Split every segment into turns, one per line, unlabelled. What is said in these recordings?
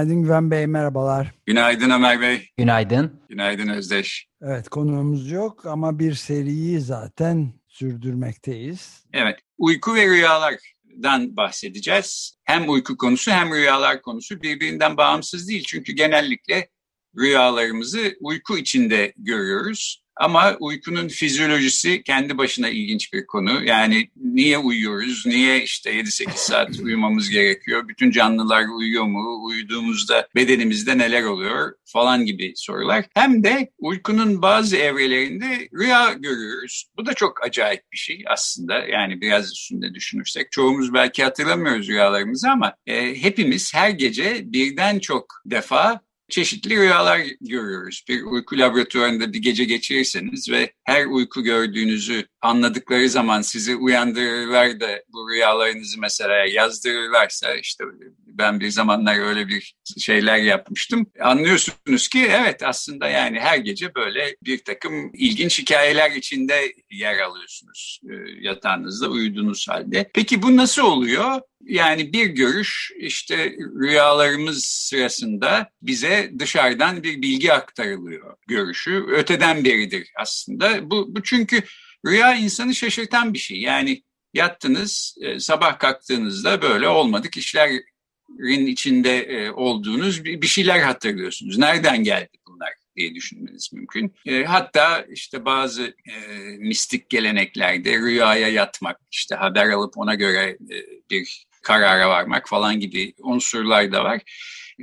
Günaydın Güven Bey, merhabalar.
Günaydın Ömer Bey.
Günaydın.
Günaydın Özdeş.
Evet, konuğumuz yok ama bir seriyi zaten sürdürmekteyiz.
Evet, uyku ve rüyalardan bahsedeceğiz. Hem uyku konusu hem rüyalar konusu birbirinden bağımsız değil. Çünkü genellikle rüyalarımızı uyku içinde görüyoruz. Ama uykunun fizyolojisi kendi başına ilginç bir konu. Yani niye uyuyoruz, niye işte 7-8 saat uyumamız gerekiyor, bütün canlılar uyuyor mu, uyuduğumuzda bedenimizde neler oluyor falan gibi sorular. Hem de uykunun bazı evrelerinde rüya görüyoruz. Bu da çok acayip bir şey aslında. Yani biraz üstünde düşünürsek. Çoğumuz belki hatırlamıyoruz rüyalarımızı ama e, hepimiz her gece birden çok defa çeşitli rüyalar görüyoruz. Bir uyku laboratuvarında bir gece geçirirseniz ve her uyku gördüğünüzü anladıkları zaman sizi uyandırırlar da bu rüyalarınızı mesela yazdırırlarsa işte ben bir zamanlar öyle bir şeyler yapmıştım. Anlıyorsunuz ki evet aslında yani her gece böyle bir takım ilginç hikayeler içinde yer alıyorsunuz e, yatağınızda uyuduğunuz halde. Peki bu nasıl oluyor? Yani bir görüş işte rüyalarımız sırasında bize dışarıdan bir bilgi aktarılıyor görüşü. Öteden beridir aslında. Bu, bu çünkü rüya insanı şaşırtan bir şey. Yani yattınız e, sabah kalktığınızda böyle olmadık işlerin içinde e, olduğunuz bir şeyler hatırlıyorsunuz. Nereden geldi bunlar? diye düşünmeniz mümkün. E, hatta işte bazı e, mistik geleneklerde rüyaya yatmak, işte haber alıp ona göre bir karara varmak falan gibi unsurlar da var.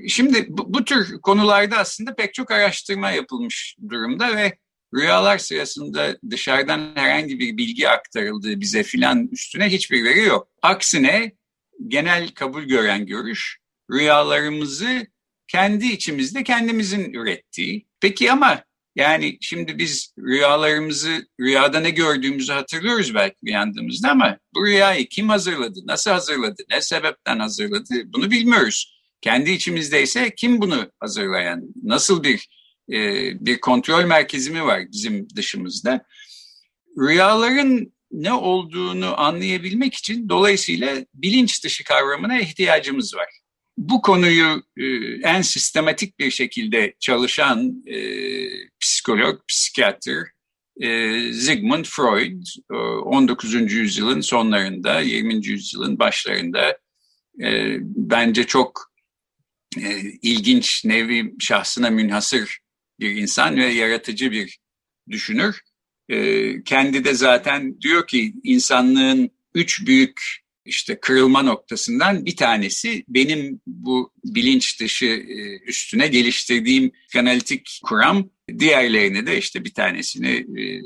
Şimdi bu, bu tür konularda aslında pek çok araştırma yapılmış durumda ve rüyalar sırasında dışarıdan herhangi bir bilgi aktarıldığı bize filan üstüne hiçbir veri yok. Aksine genel kabul gören görüş rüyalarımızı kendi içimizde kendimizin ürettiği. Peki ama yani şimdi biz rüyalarımızı, rüyada ne gördüğümüzü hatırlıyoruz belki uyandığımızda ama bu rüyayı kim hazırladı, nasıl hazırladı, ne sebepten hazırladı bunu bilmiyoruz. Kendi içimizdeyse kim bunu hazırlayan, nasıl bir e, bir kontrol merkezi mi var bizim dışımızda? Rüyaların ne olduğunu anlayabilmek için dolayısıyla bilinç dışı kavramına ihtiyacımız var bu konuyu e, en sistematik bir şekilde çalışan e, psikolog, psikiyatr e, Sigmund Freud e, 19. yüzyılın sonlarında, 20. yüzyılın başlarında bence çok ilginç, nevi şahsına münhasır bir insan ve yaratıcı bir düşünür. E, kendi de zaten diyor ki insanlığın üç büyük işte kırılma noktasından bir tanesi benim bu bilinç dışı e, üstüne geliştirdiğim analitik kuram. Diğerlerini de işte bir tanesini e,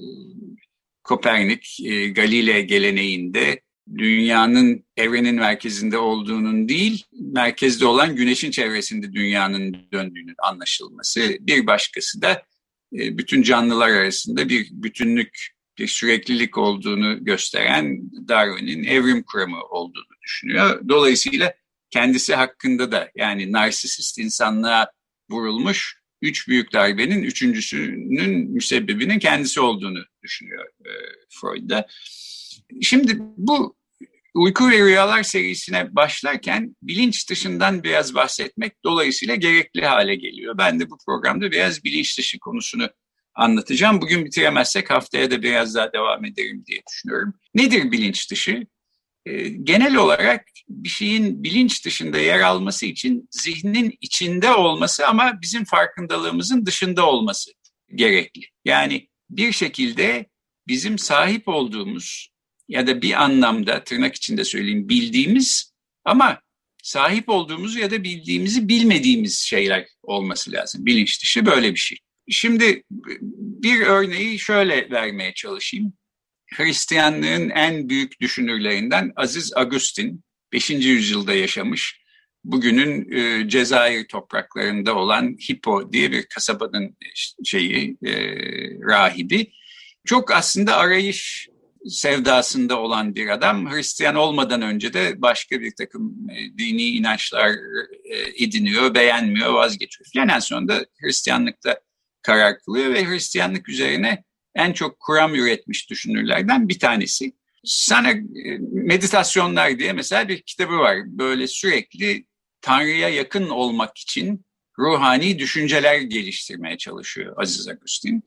Kopernik, e, Galile geleneğinde dünyanın evrenin merkezinde olduğunun değil, merkezde olan güneşin çevresinde dünyanın döndüğünün anlaşılması. Bir başkası da bütün canlılar arasında bir bütünlük bir süreklilik olduğunu gösteren Darwin'in evrim kuramı olduğunu düşünüyor. Dolayısıyla kendisi hakkında da yani narsisist insanlığa vurulmuş üç büyük darbenin üçüncüsünün müsebbibinin kendisi olduğunu düşünüyor e, Freud'da. Şimdi bu uyku ve rüyalar serisine başlarken bilinç dışından biraz bahsetmek dolayısıyla gerekli hale geliyor. Ben de bu programda biraz bilinç dışı konusunu anlatacağım. Bugün bitiremezsek haftaya da biraz daha devam ederim diye düşünüyorum. Nedir bilinç dışı? Ee, genel olarak bir şeyin bilinç dışında yer alması için zihnin içinde olması ama bizim farkındalığımızın dışında olması gerekli. Yani bir şekilde bizim sahip olduğumuz ya da bir anlamda tırnak içinde söyleyeyim bildiğimiz ama sahip olduğumuz ya da bildiğimizi bilmediğimiz şeyler olması lazım. Bilinç dışı böyle bir şey. Şimdi bir örneği şöyle vermeye çalışayım. Hristiyanlığın en büyük düşünürlerinden Aziz Agustin 5. yüzyılda yaşamış, bugünün e, Cezayir topraklarında olan Hippo diye bir kasabanın şeyi e, rahibi. Çok aslında arayış sevdasında olan bir adam. Hristiyan olmadan önce de başka bir takım e, dini inançlar e, ediniyor, beğenmiyor, vazgeçiyor. Yani en sonunda Hristiyanlıkta karar kılıyor ve Hristiyanlık üzerine en çok kuram üretmiş düşünürlerden bir tanesi. Sana e, meditasyonlar diye mesela bir kitabı var. Böyle sürekli Tanrı'ya yakın olmak için ruhani düşünceler geliştirmeye çalışıyor Aziz Agustin.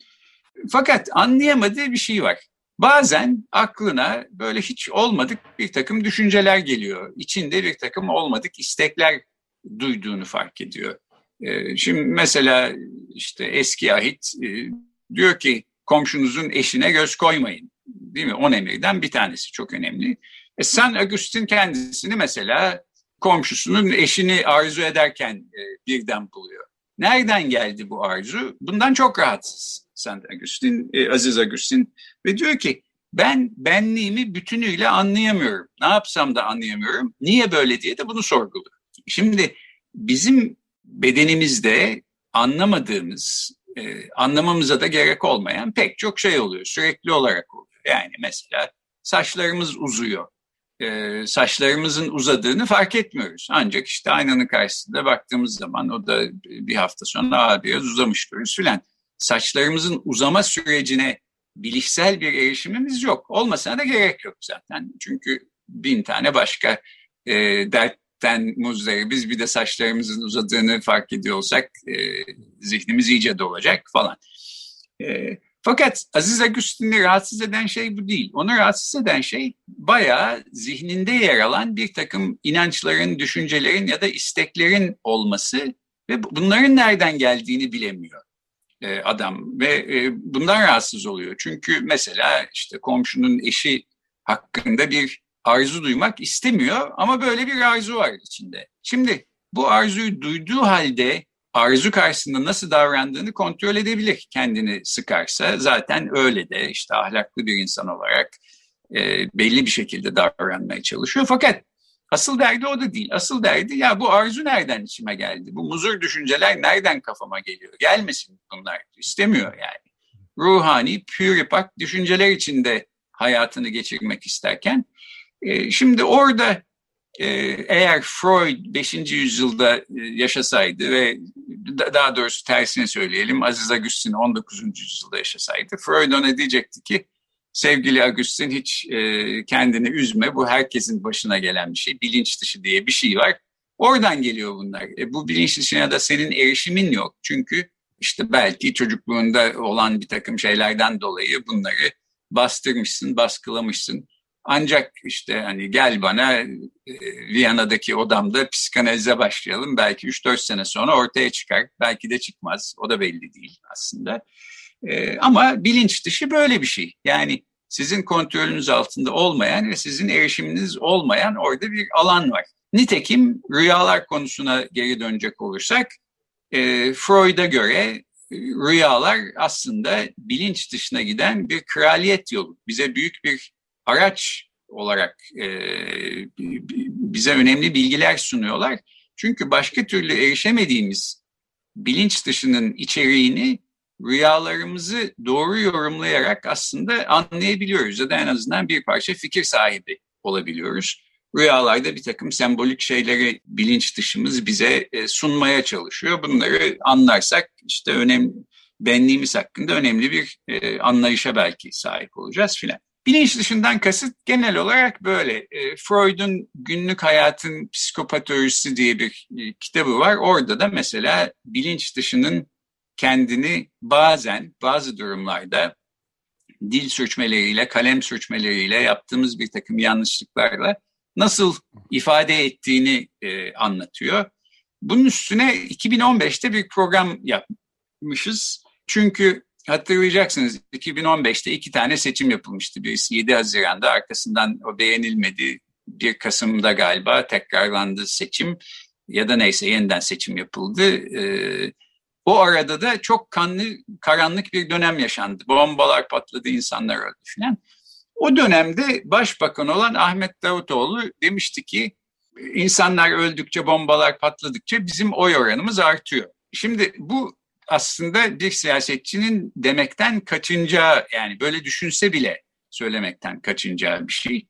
Fakat anlayamadığı bir şey var. Bazen aklına böyle hiç olmadık bir takım düşünceler geliyor. İçinde bir takım olmadık istekler duyduğunu fark ediyor. Ee, şimdi mesela işte eski ahit e, diyor ki komşunuzun eşine göz koymayın. Değil mi? On emirden bir tanesi çok önemli. E San Agustin kendisini mesela komşusunun eşini arzu ederken e, birden buluyor. Nereden geldi bu arzu? Bundan çok rahatsız Saint Agustin, e, Aziz Agustin ve diyor ki ben benliğimi bütünüyle anlayamıyorum. Ne yapsam da anlayamıyorum. Niye böyle diye de bunu sorguluyor. Şimdi bizim bedenimizde anlamadığımız, e, anlamamıza da gerek olmayan pek çok şey oluyor. Sürekli olarak oluyor. Yani mesela saçlarımız uzuyor e, saçlarımızın uzadığını fark etmiyoruz. Ancak işte aynanın karşısında baktığımız zaman o da bir hafta sonra biraz uzamış görürüz filan. Saçlarımızın uzama sürecine bilişsel bir erişimimiz yok. Olmasına da gerek yok zaten. Çünkü bin tane başka e, dertten muzdaribiz. Bir de saçlarımızın uzadığını fark ediyor olsak e, zihnimiz iyice dolacak falan. E, fakat Aziz Agustin'i rahatsız eden şey bu değil. Onu rahatsız eden şey bayağı zihninde yer alan bir takım inançların, düşüncelerin ya da isteklerin olması ve bunların nereden geldiğini bilemiyor e, adam ve e, bundan rahatsız oluyor. Çünkü mesela işte komşunun eşi hakkında bir arzu duymak istemiyor ama böyle bir arzu var içinde. Şimdi bu arzuyu duyduğu halde arzu karşısında nasıl davrandığını kontrol edebilir kendini sıkarsa. Zaten öyle de işte ahlaklı bir insan olarak e, belli bir şekilde davranmaya çalışıyor. Fakat asıl derdi o da değil. Asıl derdi ya bu arzu nereden içime geldi? Bu muzur düşünceler nereden kafama geliyor? Gelmesin bunlar. istemiyor yani. Ruhani, püripak düşünceler içinde hayatını geçirmek isterken. E, şimdi orada e, eğer Freud 5. yüzyılda e, yaşasaydı ve daha doğrusu tersini söyleyelim Aziz Agustin 19. yüzyılda yaşasaydı Freud ona diyecekti ki sevgili Agustin hiç e, kendini üzme bu herkesin başına gelen bir şey bilinç dışı diye bir şey var. Oradan geliyor bunlar. E, bu bilinç dışına da senin erişimin yok. Çünkü işte belki çocukluğunda olan bir takım şeylerden dolayı bunları bastırmışsın, baskılamışsın. Ancak işte hani gel bana e, Viyana'daki odamda psikanalize başlayalım. Belki 3-4 sene sonra ortaya çıkar. Belki de çıkmaz. O da belli değil aslında. E, ama bilinç dışı böyle bir şey. Yani sizin kontrolünüz altında olmayan ve sizin erişiminiz olmayan orada bir alan var. Nitekim rüyalar konusuna geri dönecek olursak e, Freud'a göre rüyalar aslında bilinç dışına giden bir kraliyet yolu. Bize büyük bir araç olarak e, bize önemli bilgiler sunuyorlar. Çünkü başka türlü erişemediğimiz bilinç dışının içeriğini rüyalarımızı doğru yorumlayarak aslında anlayabiliyoruz ya da en azından bir parça fikir sahibi olabiliyoruz. Rüyalarda bir takım sembolik şeyleri bilinç dışımız bize e, sunmaya çalışıyor. Bunları anlarsak işte önemli benliğimiz hakkında önemli bir e, anlayışa belki sahip olacağız filan. Bilinç dışından kasıt genel olarak böyle. E, Freud'un Günlük Hayatın Psikopatolojisi diye bir kitabı var. Orada da mesela bilinç dışının kendini bazen bazı durumlarda dil sürçmeleriyle, kalem sürçmeleriyle yaptığımız bir takım yanlışlıklarla nasıl ifade ettiğini e, anlatıyor. Bunun üstüne 2015'te bir program yapmışız. Çünkü hatırlayacaksınız 2015'te iki tane seçim yapılmıştı. Birisi 7 Haziran'da arkasından o beğenilmedi. 1 Kasım'da galiba tekrarlandı seçim ya da neyse yeniden seçim yapıldı. Ee, o arada da çok kanlı, karanlık bir dönem yaşandı. Bombalar patladı, insanlar öldü falan. O dönemde başbakan olan Ahmet Davutoğlu demişti ki insanlar öldükçe, bombalar patladıkça bizim oy oranımız artıyor. Şimdi bu aslında bir siyasetçinin demekten kaçıncağı yani böyle düşünse bile söylemekten kaçıncağı bir şey.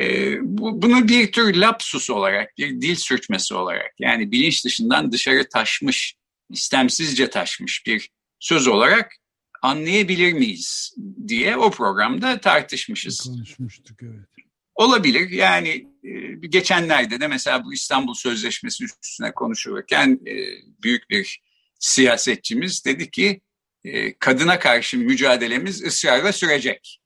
E, bu, bunu bir tür lapsus olarak, bir dil sürçmesi olarak yani bilinç dışından dışarı taşmış, istemsizce taşmış bir söz olarak anlayabilir miyiz diye o programda tartışmışız.
Konuşmuştuk evet.
Olabilir yani e, geçenlerde de mesela bu İstanbul Sözleşmesi üstüne konuşurken e, büyük bir siyasetçimiz dedi ki e, kadına karşı mücadelemiz ısrarla sürecek.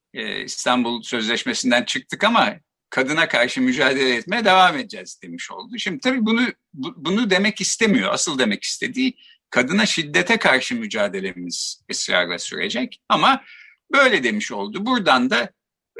İstanbul Sözleşmesi'nden çıktık ama kadına karşı mücadele etmeye devam edeceğiz demiş oldu. Şimdi tabii bunu bu, bunu demek istemiyor. Asıl demek istediği kadına şiddete karşı mücadelemiz ısrarla sürecek ama böyle demiş oldu. Buradan da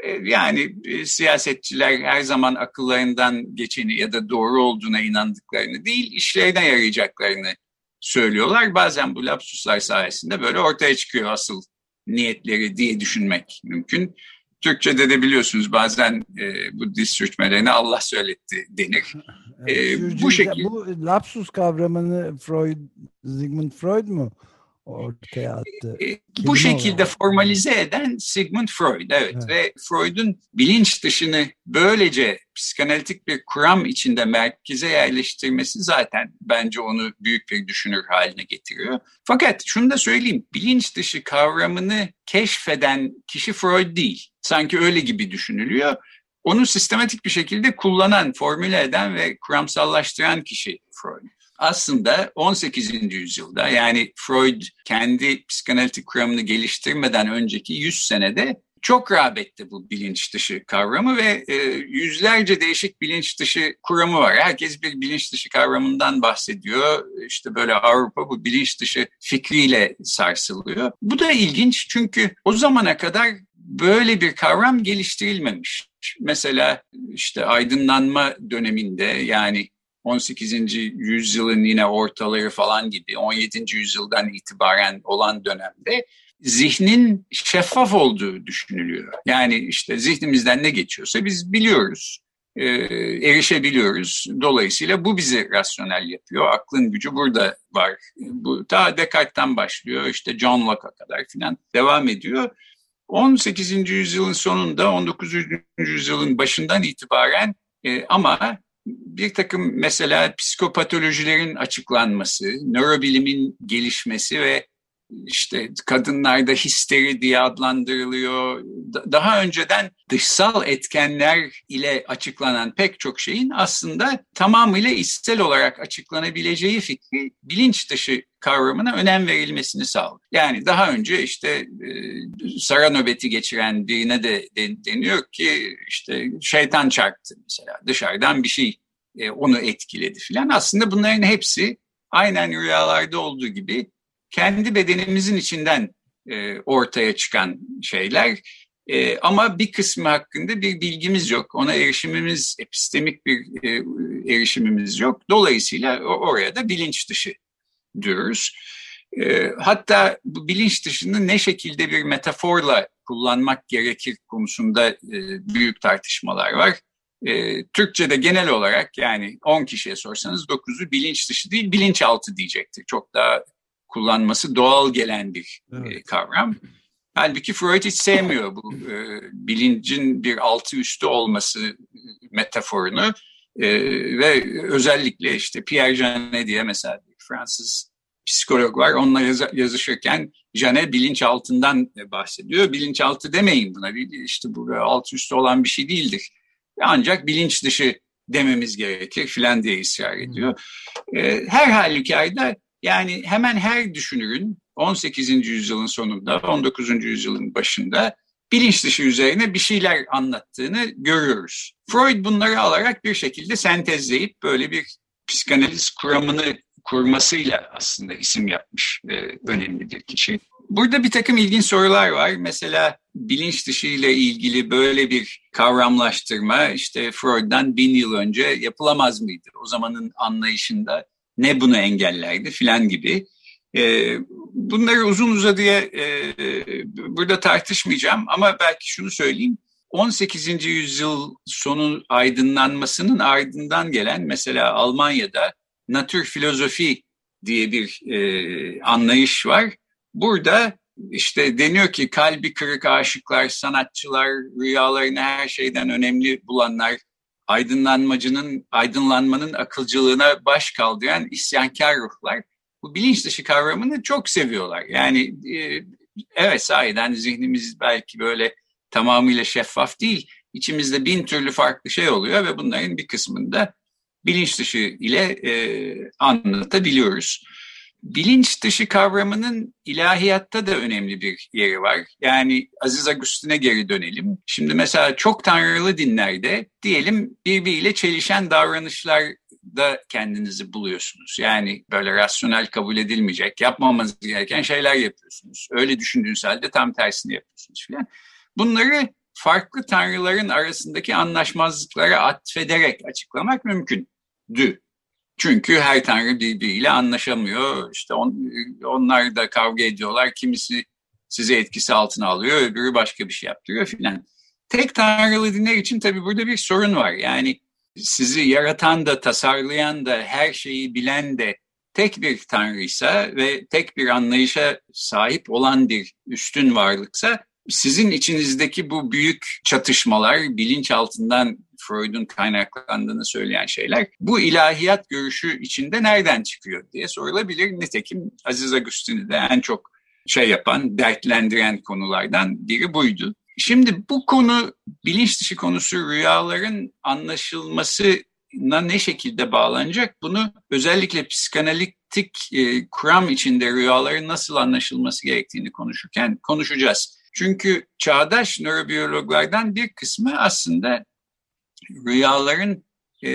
e, yani e, siyasetçiler her zaman akıllarından geçeni ya da doğru olduğuna inandıklarını değil, işlerine yarayacaklarını söylüyorlar. Bazen bu lapsuslar sayesinde böyle ortaya çıkıyor asıl niyetleri diye düşünmek mümkün. Türkçe'de de biliyorsunuz bazen e, bu diz sürçmelerine Allah söyletti denir.
E, bu şekilde. Bu lapsus kavramını Freud, Sigmund Freud mu ortaya attı. E,
bu şekilde olarak. formalize eden Sigmund Freud evet, evet. ve Freud'un bilinç dışını böylece psikanalitik bir kuram içinde merkeze yerleştirmesi zaten bence onu büyük bir düşünür haline getiriyor. Fakat şunu da söyleyeyim bilinç dışı kavramını keşfeden kişi Freud değil. Sanki öyle gibi düşünülüyor. Onu sistematik bir şekilde kullanan, formüle eden ve kuramsallaştıran kişi Freud aslında 18. yüzyılda yani Freud kendi psikanalitik kuramını geliştirmeden önceki 100 senede çok rağbetti bu bilinç dışı kavramı ve e, yüzlerce değişik bilinç dışı kuramı var. Herkes bir bilinç dışı kavramından bahsediyor. İşte böyle Avrupa bu bilinç dışı fikriyle sarsılıyor. Bu da ilginç çünkü o zamana kadar böyle bir kavram geliştirilmemiş. Mesela işte aydınlanma döneminde yani 18. yüzyılın yine ortaları falan gibi 17. yüzyıldan itibaren olan dönemde zihnin şeffaf olduğu düşünülüyor. Yani işte zihnimizden ne geçiyorsa biz biliyoruz, e, erişebiliyoruz. Dolayısıyla bu bizi rasyonel yapıyor. Aklın gücü burada var. Bu ta Descartes'ten başlıyor, işte John Locke'a kadar filan devam ediyor. 18. yüzyılın sonunda 19. yüzyılın başından itibaren e, ama bir takım mesela psikopatolojilerin açıklanması, nörobilimin gelişmesi ve işte kadınlarda histeri diye adlandırılıyor. Daha önceden dışsal etkenler ile açıklanan pek çok şeyin aslında tamamıyla içsel olarak açıklanabileceği fikri bilinç dışı kavramına önem verilmesini sağladı. Yani daha önce işte e, sara nöbeti geçiren birine de deniyor ki işte şeytan çarptı mesela dışarıdan bir şey e, onu etkiledi filan. Aslında bunların hepsi aynen rüyalarda olduğu gibi kendi bedenimizin içinden e, ortaya çıkan şeyler. E, ama bir kısmı hakkında bir bilgimiz yok. Ona erişimimiz, epistemik bir e, erişimimiz yok. Dolayısıyla oraya da bilinç dışı diyoruz. E, hatta bu bilinç dışını ne şekilde bir metaforla kullanmak gerekir konusunda e, büyük tartışmalar var. E, Türkçe'de genel olarak yani 10 kişiye sorsanız 9'u bilinç dışı değil bilinçaltı diyecektir. Çok daha kullanması doğal gelen bir e, evet. e, kavram. Halbuki Freud hiç sevmiyor bu e, bilincin bir altı üstü olması metaforunu e, ve özellikle işte Pierre Janet diye mesela bir Fransız psikolog var. Onunla yaz, yazışırken Janet bilinç altından bahsediyor. Bilinçaltı demeyin buna. İşte bu alt üstü olan bir şey değildir. Ancak bilinç dışı dememiz gerekir filan diye ısrar ediyor. E, her halükarda yani hemen her düşünürün 18. yüzyılın sonunda, 19. yüzyılın başında bilinç dışı üzerine bir şeyler anlattığını görüyoruz. Freud bunları alarak bir şekilde sentezleyip böyle bir psikanaliz kuramını kurmasıyla aslında isim yapmış e, önemli bir kişi. Burada bir takım ilginç sorular var. Mesela bilinç dışı ile ilgili böyle bir kavramlaştırma işte Freud'dan bin yıl önce yapılamaz mıydı? O zamanın anlayışında ne bunu engellerdi filan gibi. E, bunları uzun uzadıya e, burada tartışmayacağım ama belki şunu söyleyeyim. 18. yüzyıl sonu aydınlanmasının ardından gelen mesela Almanya'da natür filozofi diye bir e, anlayış var. Burada işte deniyor ki kalbi kırık aşıklar, sanatçılar, rüyalarını her şeyden önemli bulanlar, aydınlanmacının, aydınlanmanın akılcılığına baş kaldıran isyankar ruhlar bu bilinç dışı kavramını çok seviyorlar. Yani e, evet sahiden zihnimiz belki böyle tamamıyla şeffaf değil. İçimizde bin türlü farklı şey oluyor ve bunların bir kısmında bilinç dışı ile e, anlatabiliyoruz. Bilinç dışı kavramının ilahiyatta da önemli bir yeri var. Yani Aziz Agustin'e geri dönelim. Şimdi mesela çok tanrılı dinlerde diyelim birbiriyle çelişen davranışlar da kendinizi buluyorsunuz. Yani böyle rasyonel kabul edilmeyecek, yapmamanız gereken şeyler yapıyorsunuz. Öyle düşündüğünüz halde tam tersini yapıyorsunuz filan. Bunları farklı tanrıların arasındaki anlaşmazlıklara atfederek açıklamak mümkündü. Çünkü her tanrı birbiriyle anlaşamıyor. İşte on, onlar da kavga ediyorlar. Kimisi sizi etkisi altına alıyor, öbürü başka bir şey yaptırıyor filan. Tek tanrılı dinler için tabii burada bir sorun var. Yani sizi yaratan da, tasarlayan da, her şeyi bilen de tek bir tanrıysa ve tek bir anlayışa sahip olan bir üstün varlıksa sizin içinizdeki bu büyük çatışmalar, bilinç altından Freud'un kaynaklandığını söyleyen şeyler bu ilahiyat görüşü içinde nereden çıkıyor diye sorulabilir. Nitekim Aziz Agustin'i de en çok şey yapan, dertlendiren konulardan biri buydu. Şimdi bu konu bilinç dışı konusu rüyaların anlaşılmasına ne şekilde bağlanacak? Bunu özellikle psikanalitik e, kuram içinde rüyaların nasıl anlaşılması gerektiğini konuşurken konuşacağız. Çünkü çağdaş nörobiyologlardan bir kısmı aslında rüyaların e,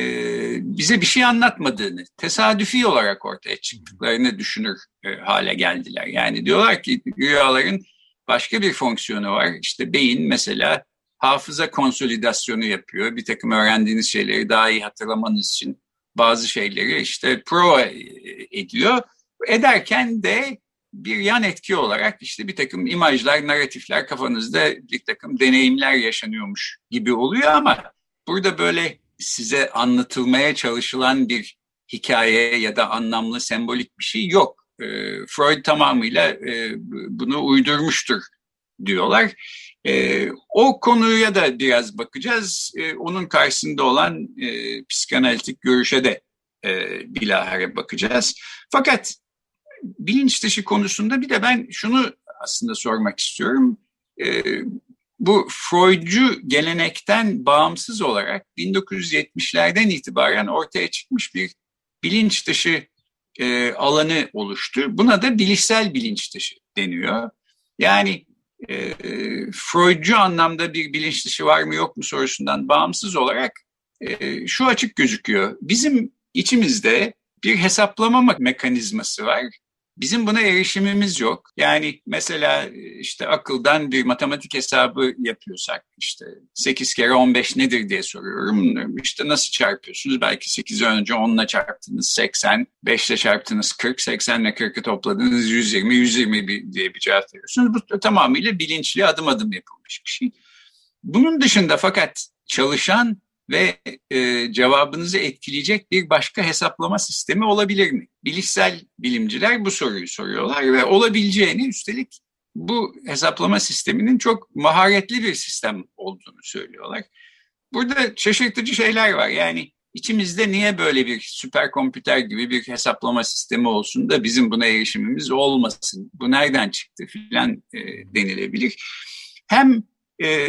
bize bir şey anlatmadığını, tesadüfi olarak ortaya çıktıklarını düşünür e, hale geldiler. Yani diyorlar ki rüyaların başka bir fonksiyonu var. İşte beyin mesela hafıza konsolidasyonu yapıyor. Bir takım öğrendiğiniz şeyleri daha iyi hatırlamanız için bazı şeyleri işte pro ediyor. Ederken de bir yan etki olarak işte bir takım imajlar, narratifler kafanızda bir takım deneyimler yaşanıyormuş gibi oluyor ama burada böyle size anlatılmaya çalışılan bir hikaye ya da anlamlı sembolik bir şey yok. E, Freud tamamıyla e, bunu uydurmuştur diyorlar. E, o konuya da biraz bakacağız. E, onun karşısında olan e, psikanalitik görüşe de e, bilahare bakacağız. Fakat bilinç dışı konusunda bir de ben şunu aslında sormak istiyorum. E, bu Freudcu gelenekten bağımsız olarak 1970'lerden itibaren ortaya çıkmış bir bilinç dışı e, alanı oluştu. Buna da bilişsel bilinç dışı deniyor. Yani e, Freudcu anlamda bir bilinç dışı var mı yok mu sorusundan bağımsız olarak e, şu açık gözüküyor. Bizim içimizde bir hesaplama mekanizması var Bizim buna erişimimiz yok. Yani mesela işte akıldan bir matematik hesabı yapıyorsak işte 8 kere 15 nedir diye soruyorum. İşte nasıl çarpıyorsunuz? Belki 8'i önce 10 ile çarptınız 80, 5 ile çarptınız 40, 80 ile 40'ı topladınız 120, 120 diye bir cevap veriyorsunuz. Bu tamamıyla bilinçli adım adım yapılmış bir şey. Bunun dışında fakat çalışan ve e, cevabınızı etkileyecek bir başka hesaplama sistemi olabilir mi? Bilişsel bilimciler bu soruyu soruyorlar ve olabileceğini üstelik bu hesaplama sisteminin çok maharetli bir sistem olduğunu söylüyorlar. Burada şaşırtıcı şeyler var. Yani içimizde niye böyle bir süper kompüter gibi bir hesaplama sistemi olsun da bizim buna erişimimiz olmasın? Bu nereden çıktı filan e, denilebilir. Hem e,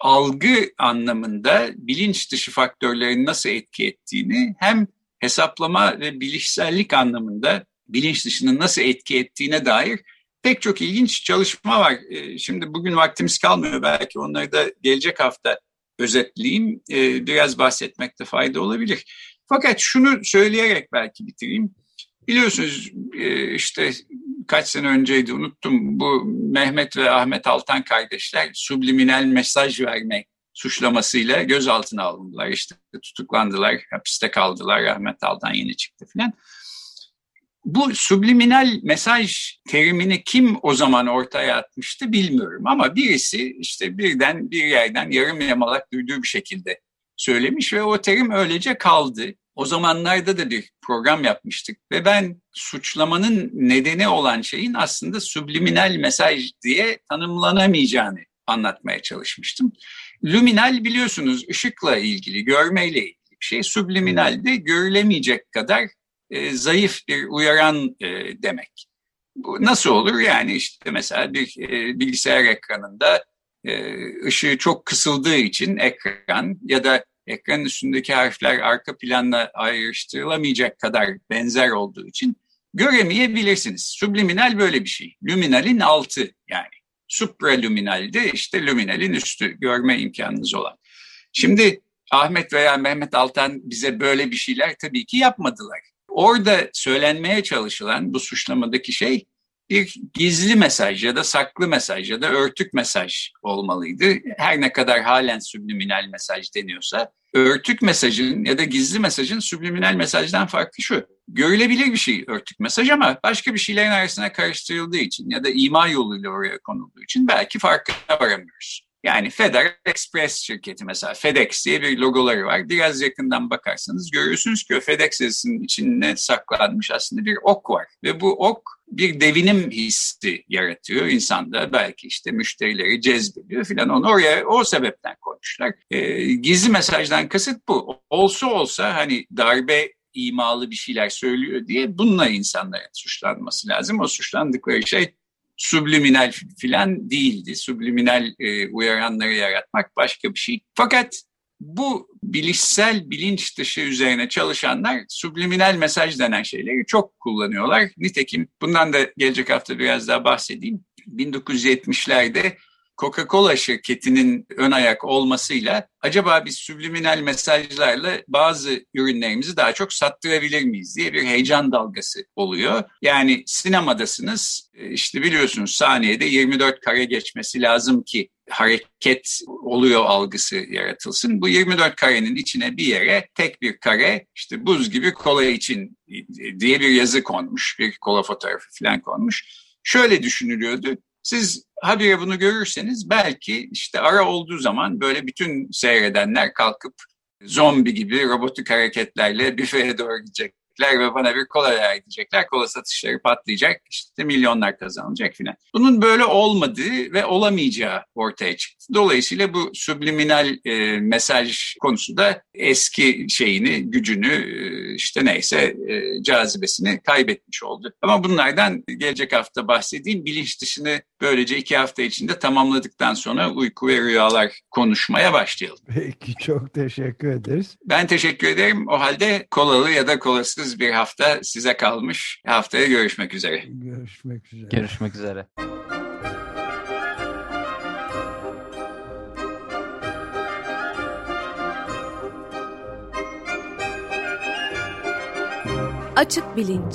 algı anlamında bilinç dışı faktörlerin nasıl etki ettiğini hem hesaplama ve bilişsellik anlamında bilinç dışının nasıl etki ettiğine dair pek çok ilginç çalışma var. Ee, şimdi bugün vaktimiz kalmıyor belki onları da gelecek hafta özetleyeyim. Ee, biraz bahsetmekte fayda olabilir. Fakat şunu söyleyerek belki bitireyim. Biliyorsunuz e, işte kaç sene önceydi unuttum. Bu Mehmet ve Ahmet Altan kardeşler subliminal mesaj verme suçlamasıyla gözaltına alındılar. İşte tutuklandılar, hapiste kaldılar. Ahmet Altan yeni çıktı filan. Bu subliminal mesaj terimini kim o zaman ortaya atmıştı bilmiyorum ama birisi işte birden bir yerden yarım yamalak duyduğu bir şekilde söylemiş ve o terim öylece kaldı. O zamanlarda da bir program yapmıştık ve ben suçlamanın nedeni olan şeyin aslında subliminal mesaj diye tanımlanamayacağını anlatmaya çalışmıştım. Luminal biliyorsunuz ışıkla ilgili, görmeyle ilgili bir şey. Subliminal de görülemeyecek kadar e, zayıf bir uyaran e, demek. Bu nasıl olur? Yani işte mesela bir e, bilgisayar ekranında e, ışığı çok kısıldığı için ekran ya da ekranın üstündeki harfler arka planla ayrıştırılamayacak kadar benzer olduğu için göremeyebilirsiniz. Subliminal böyle bir şey. Luminalin altı yani. Supraluminal de işte luminalin üstü görme imkanınız olan. Şimdi Ahmet veya Mehmet Altan bize böyle bir şeyler tabii ki yapmadılar. Orada söylenmeye çalışılan bu suçlamadaki şey bir gizli mesaj ya da saklı mesaj ya da örtük mesaj olmalıydı. Her ne kadar halen subliminal mesaj deniyorsa örtük mesajın ya da gizli mesajın subliminal mesajdan farkı şu. Görülebilir bir şey örtük mesaj ama başka bir şeylerin arasına karıştırıldığı için ya da ima yoluyla oraya konulduğu için belki farkına varamıyoruz. Yani FedEx Express şirketi mesela FedEx diye bir logoları var. Biraz yakından bakarsanız görüyorsunuz ki o FedEx yazısının içinde saklanmış aslında bir ok var. Ve bu ok bir devinim hissi yaratıyor insanda. Belki işte müşterileri cezbediyor filan onu oraya o sebepten koymuşlar. E, gizli mesajdan kasıt bu. Olsa olsa hani darbe imalı bir şeyler söylüyor diye bununla insanların suçlanması lazım. O suçlandıkları şey subliminal filan değildi. Subliminal e, uyaranları yaratmak başka bir şey. Fakat bu bilişsel bilinç dışı üzerine çalışanlar subliminal mesaj denen şeyleri çok kullanıyorlar. Nitekim bundan da gelecek hafta biraz daha bahsedeyim. 1970'lerde Coca-Cola şirketinin ön ayak olmasıyla acaba biz subliminal mesajlarla bazı ürünlerimizi daha çok sattırabilir miyiz diye bir heyecan dalgası oluyor. Yani sinemadasınız e, işte biliyorsunuz saniyede 24 kare geçmesi lazım ki hareket oluyor algısı yaratılsın. Bu 24 karenin içine bir yere tek bir kare işte buz gibi kola için diye bir yazı konmuş. Bir kola fotoğrafı falan konmuş. Şöyle düşünülüyordu. Siz habire bunu görürseniz belki işte ara olduğu zaman böyle bütün seyredenler kalkıp zombi gibi robotik hareketlerle büfeye doğru gidecek diyecekler ve bana bir kola ver diyecekler. Kola satışları patlayacak, işte milyonlar kazanılacak filan. Bunun böyle olmadığı ve olamayacağı ortaya çıktı. Dolayısıyla bu subliminal e, mesaj konusu da eski şeyini, gücünü, e, işte neyse e, cazibesini kaybetmiş oldu. Ama bunlardan gelecek hafta bahsedeyim. Bilinç dışını böylece iki hafta içinde tamamladıktan sonra uyku ve rüyalar konuşmaya başlayalım.
Peki çok teşekkür ederiz.
Ben teşekkür ederim. O halde kolalı ya da kolasız bir hafta size kalmış. Haftaya görüşmek üzere.
Görüşmek üzere.
Görüşmek üzere.
Açık Bilinç